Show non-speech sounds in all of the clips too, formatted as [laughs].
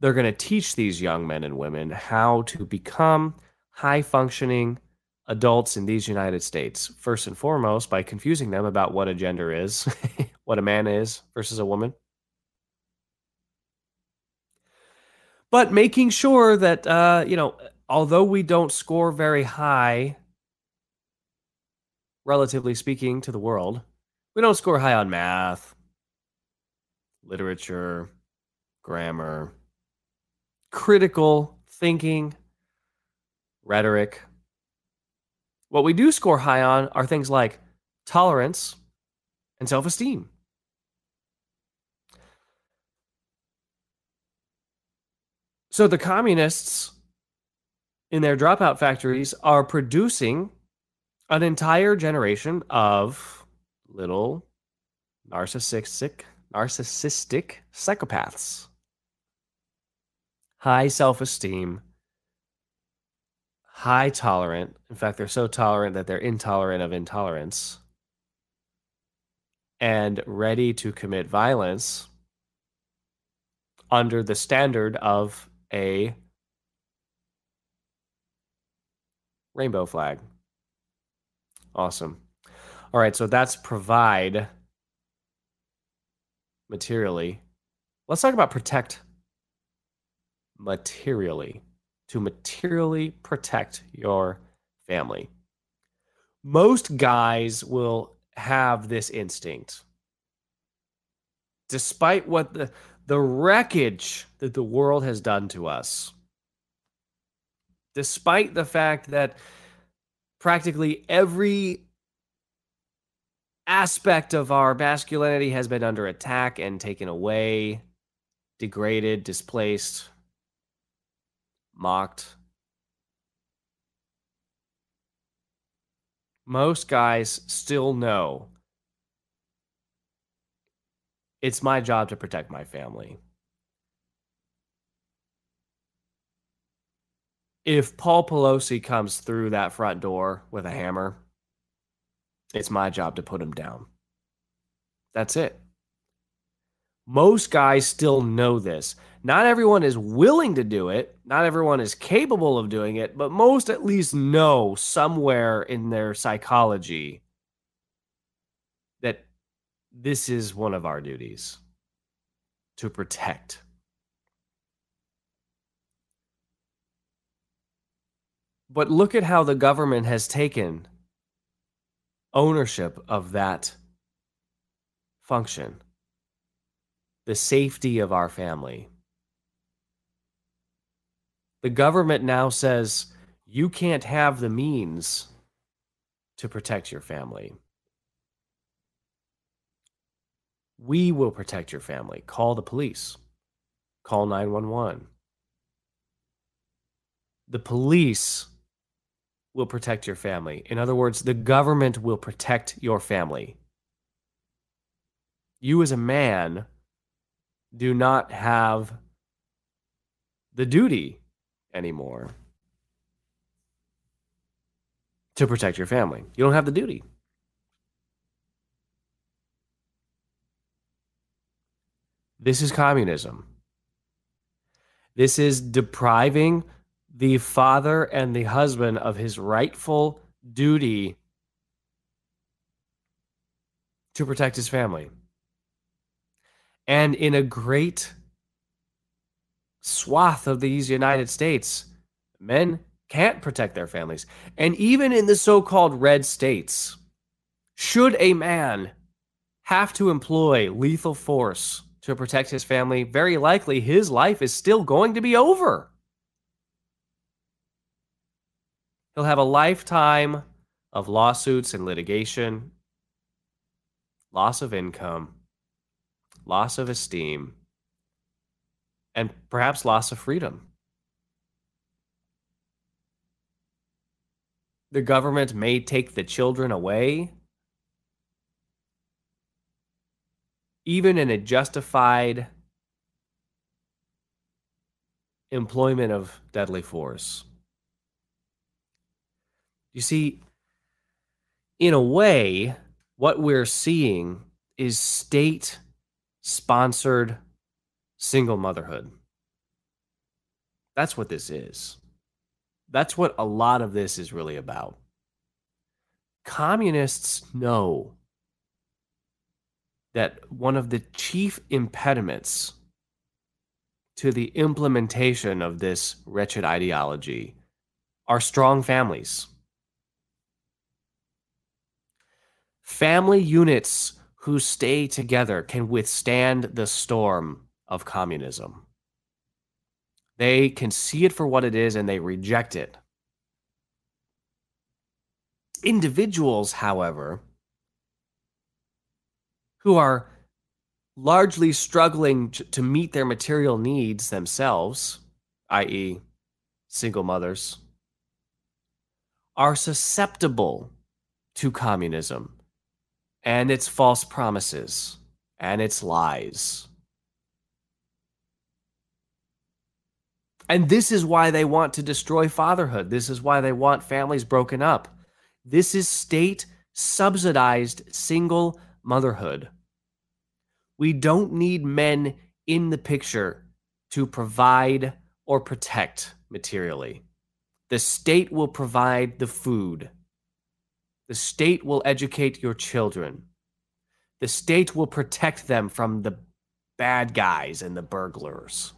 they're going to teach these young men and women how to become high functioning adults in these United States, first and foremost, by confusing them about what a gender is, [laughs] what a man is versus a woman. But making sure that, uh, you know, although we don't score very high, relatively speaking, to the world, we don't score high on math, literature, grammar, critical thinking, rhetoric. What we do score high on are things like tolerance and self esteem. So the communists in their dropout factories are producing an entire generation of little narcissistic narcissistic psychopaths. High self-esteem, high tolerant. In fact, they're so tolerant that they're intolerant of intolerance and ready to commit violence under the standard of a rainbow flag. Awesome. All right, so that's provide materially. Let's talk about protect materially. To materially protect your family. Most guys will have this instinct. Despite what the the wreckage that the world has done to us. Despite the fact that practically every aspect of our masculinity has been under attack and taken away, degraded, displaced, mocked. Most guys still know it's my job to protect my family. If Paul Pelosi comes through that front door with a hammer, it's my job to put him down. That's it. Most guys still know this. Not everyone is willing to do it. Not everyone is capable of doing it, but most at least know somewhere in their psychology that this is one of our duties to protect. But look at how the government has taken ownership of that function the safety of our family. The government now says you can't have the means to protect your family. We will protect your family. Call the police. Call 911. The police will protect your family. In other words, the government will protect your family. You, as a man, do not have the duty anymore to protect your family. You don't have the duty. This is communism. This is depriving the father and the husband of his rightful duty to protect his family. And in a great swath of these United States, men can't protect their families. And even in the so called red states, should a man have to employ lethal force to protect his family, very likely his life is still going to be over. He'll have a lifetime of lawsuits and litigation, loss of income, loss of esteem, and perhaps loss of freedom. The government may take the children away, even in a justified employment of deadly force. You see, in a way, what we're seeing is state sponsored single motherhood. That's what this is. That's what a lot of this is really about. Communists know that one of the chief impediments to the implementation of this wretched ideology are strong families. Family units who stay together can withstand the storm of communism. They can see it for what it is and they reject it. Individuals, however, who are largely struggling to meet their material needs themselves, i.e., single mothers, are susceptible to communism and its false promises and its lies. And this is why they want to destroy fatherhood. This is why they want families broken up. This is state subsidized single motherhood. We don't need men in the picture to provide or protect materially. The state will provide the food. The state will educate your children. The state will protect them from the bad guys and the burglars.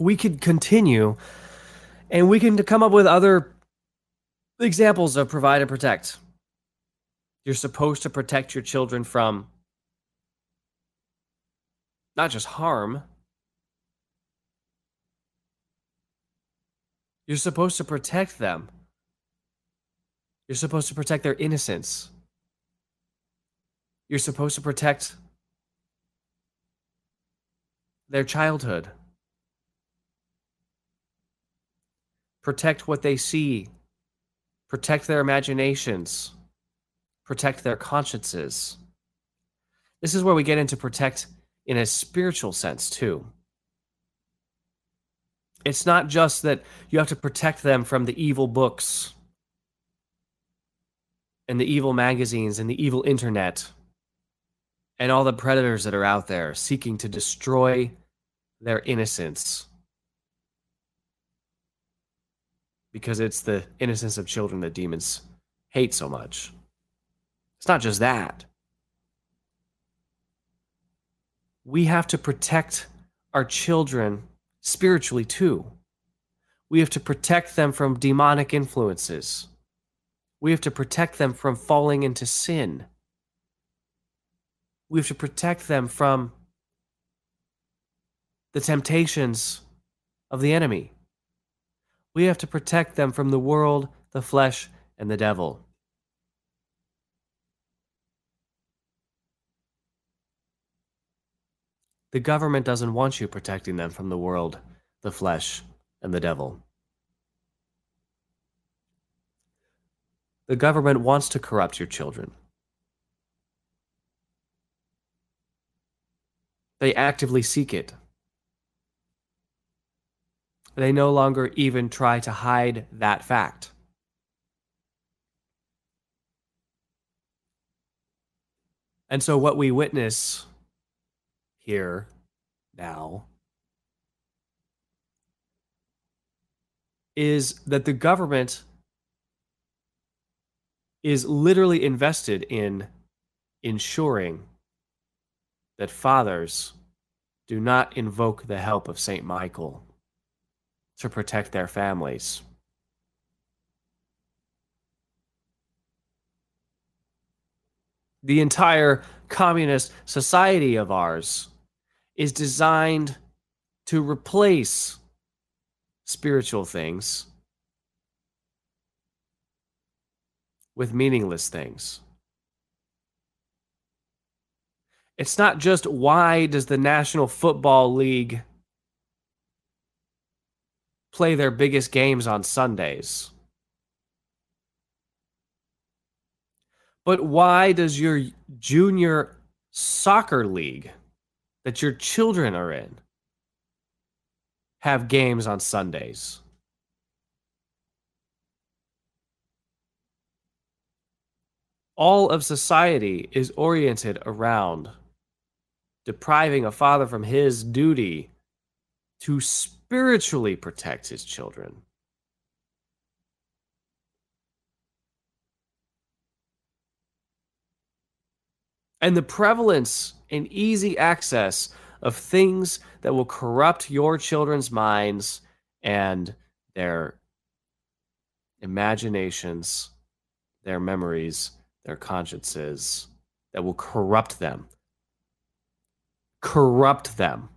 we could continue and we can come up with other examples of provide and protect. You're supposed to protect your children from not just harm, you're supposed to protect them. You're supposed to protect their innocence. You're supposed to protect their childhood. protect what they see, protect their imaginations, protect their consciences. This is where we get into protect in a spiritual sense, too. It's not just that you have to protect them from the evil books and the evil magazines and the evil internet and all the predators that are out there seeking to destroy their innocence. because it's the innocence of children that demons hate so much. It's not just that. We have to protect our children spiritually too. We have to protect them from demonic influences. We have to protect them from falling into sin. We have to protect them from the temptations of the enemy. We have to protect them from the world, the flesh, and the devil. The government doesn't want you protecting them from the world, the flesh, and the devil. The government wants to corrupt your children. They actively seek it. They no longer even try to hide that fact. And so, what we witness here now is that the government is literally invested in ensuring that fathers do not invoke the help of St. Michael to protect their families. The entire communist society of ours is designed to replace spiritual things with meaningless things. It's not just why does the National Football League play their biggest games on Sundays. But why does your junior soccer league that your children are in have games on Sundays? All of society is oriented around depriving a father from his duty to spiritually protect his children. And the prevalence and easy access of things that will corrupt your children's minds and their imaginations, their memories, their consciences, that will corrupt them. Corrupt them.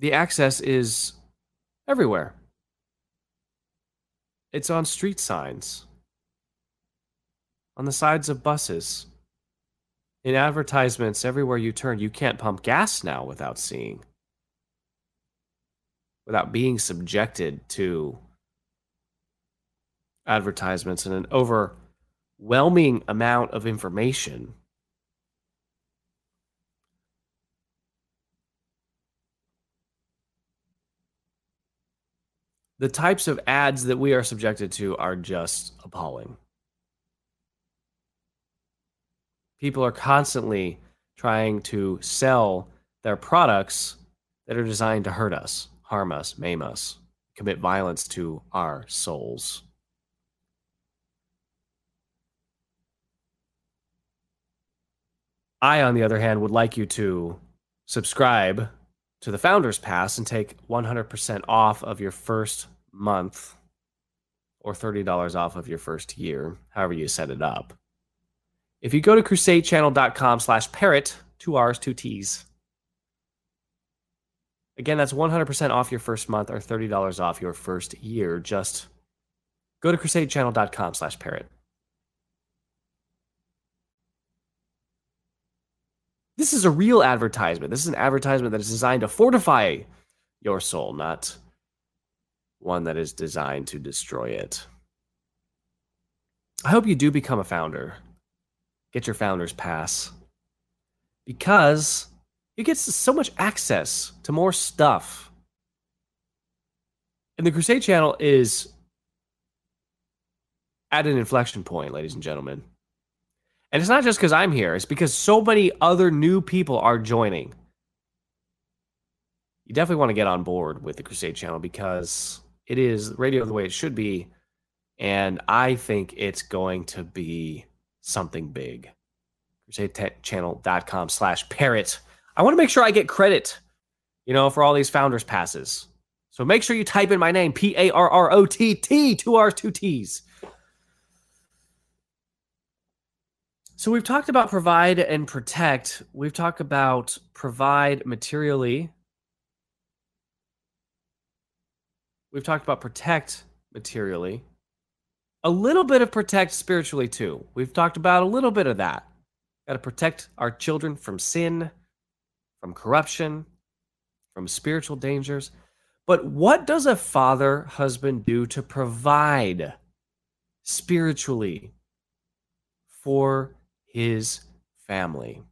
The access is everywhere. It's on street signs, on the sides of buses, in advertisements everywhere you turn. You can't pump gas now without seeing, without being subjected to advertisements and an overwhelming amount of information. The types of ads that we are subjected to are just appalling. People are constantly trying to sell their products that are designed to hurt us, harm us, maim us, commit violence to our souls. I, on the other hand, would like you to subscribe to the Founders Pass and take 100% off of your first month or $30 off of your first year, however you set it up. If you go to crusadechannel.com slash parrott, two R's, two T's. Again, that's 100% off your first month or $30 off your first year. Just go to crusadechannel.com slash parrott. This is a real advertisement. This is an advertisement that is designed to fortify your soul, not one that is designed to destroy it. I hope you do become a founder. Get your founder's pass. Because you get so much access to more stuff. And the Crusade channel is at an inflection point, ladies and gentlemen. And it's not just because I'm here, it's because so many other new people are joining. You definitely want to get on board with the Crusade channel because it is radio the way it should be. And I think it's going to be something big. CrusadeChannel.com slash parrott. I want to make sure I get credit, you know, for all these founders passes. So make sure you type in my name, P A R R O T T, two R's, two T's. So we've talked about provide and protect. We've talked about provide materially. We've talked about protect materially. A little bit of protect spiritually too. We've talked about a little bit of that. Got to protect our children from sin, from corruption, from spiritual dangers. But what does a father husband do to provide spiritually for his family.